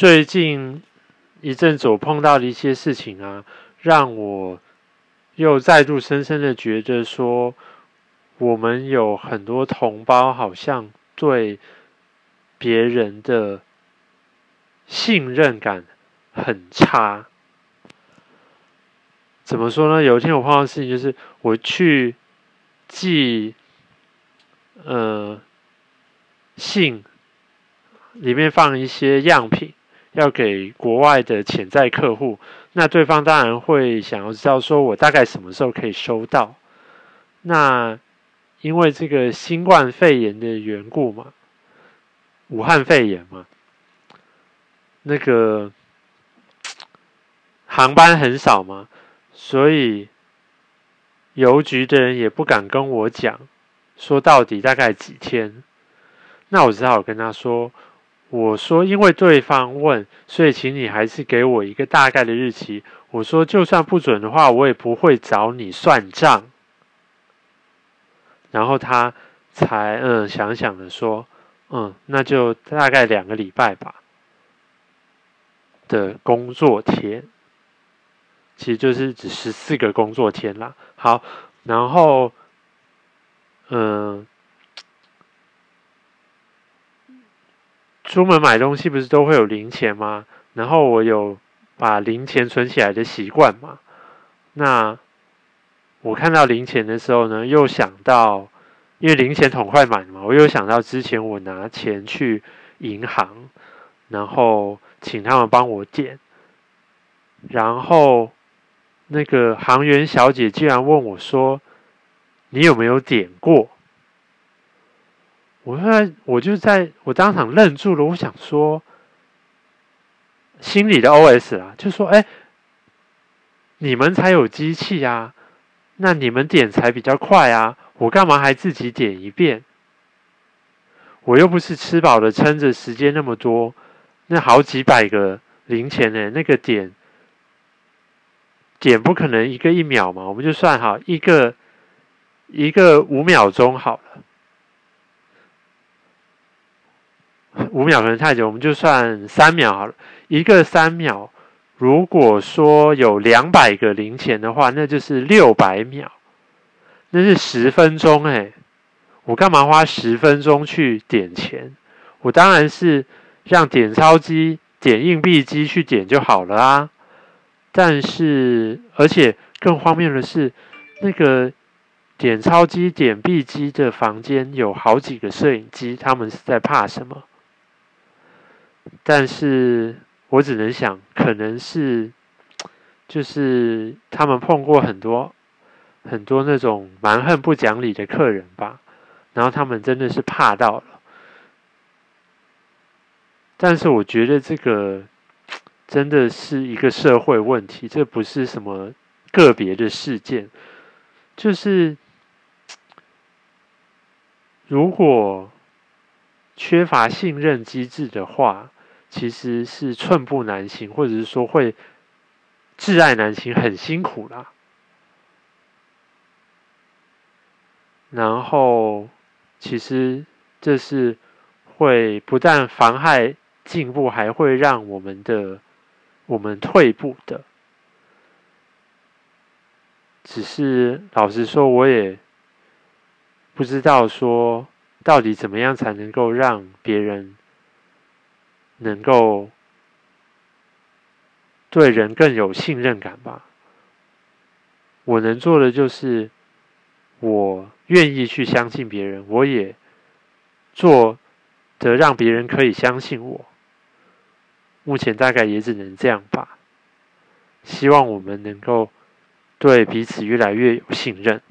最近一阵子我碰到的一些事情啊，让我又再度深深的觉得说，我们有很多同胞好像对别人的信任感很差。怎么说呢？有一天我碰到事情，就是我去寄呃信，里面放一些样品。要给国外的潜在客户，那对方当然会想要知道，说我大概什么时候可以收到？那因为这个新冠肺炎的缘故嘛，武汉肺炎嘛，那个航班很少嘛，所以邮局的人也不敢跟我讲，说到底大概几天，那我只好跟他说。我说，因为对方问，所以请你还是给我一个大概的日期。我说，就算不准的话，我也不会找你算账。然后他才嗯想想的说，嗯，那就大概两个礼拜吧的工作天，其实就是只十四个工作天啦。好，然后嗯。出门买东西不是都会有零钱吗？然后我有把零钱存起来的习惯嘛。那我看到零钱的时候呢，又想到，因为零钱桶快满嘛，我又想到之前我拿钱去银行，然后请他们帮我点，然后那个行员小姐竟然问我说：“你有没有点过？”我后来我就在我当场愣住了，我想说，心里的 O.S. 啊，就说：“哎，你们才有机器啊，那你们点才比较快啊，我干嘛还自己点一遍？我又不是吃饱了撑着，时间那么多，那好几百个零钱呢，那个点点不可能一个一秒嘛，我们就算好一个一个五秒钟好了。”五秒可能太久，我们就算三秒好了。一个三秒，如果说有两百个零钱的话，那就是六百秒，那是十分钟哎。我干嘛花十分钟去点钱？我当然是让点钞机、点硬币机去点就好了啊。但是，而且更荒谬的是，那个点钞机、点币机的房间有好几个摄影机，他们是在怕什么？但是我只能想，可能是就是他们碰过很多很多那种蛮横不讲理的客人吧，然后他们真的是怕到了。但是我觉得这个真的是一个社会问题，这不是什么个别的事件，就是如果。缺乏信任机制的话，其实是寸步难行，或者是说会挚爱难行，很辛苦啦。然后，其实这是会不但妨害进步，还会让我们的我们退步的。只是老实说，我也不知道说。到底怎么样才能够让别人能够对人更有信任感吧？我能做的就是，我愿意去相信别人，我也做的让别人可以相信我。目前大概也只能这样吧。希望我们能够对彼此越来越有信任。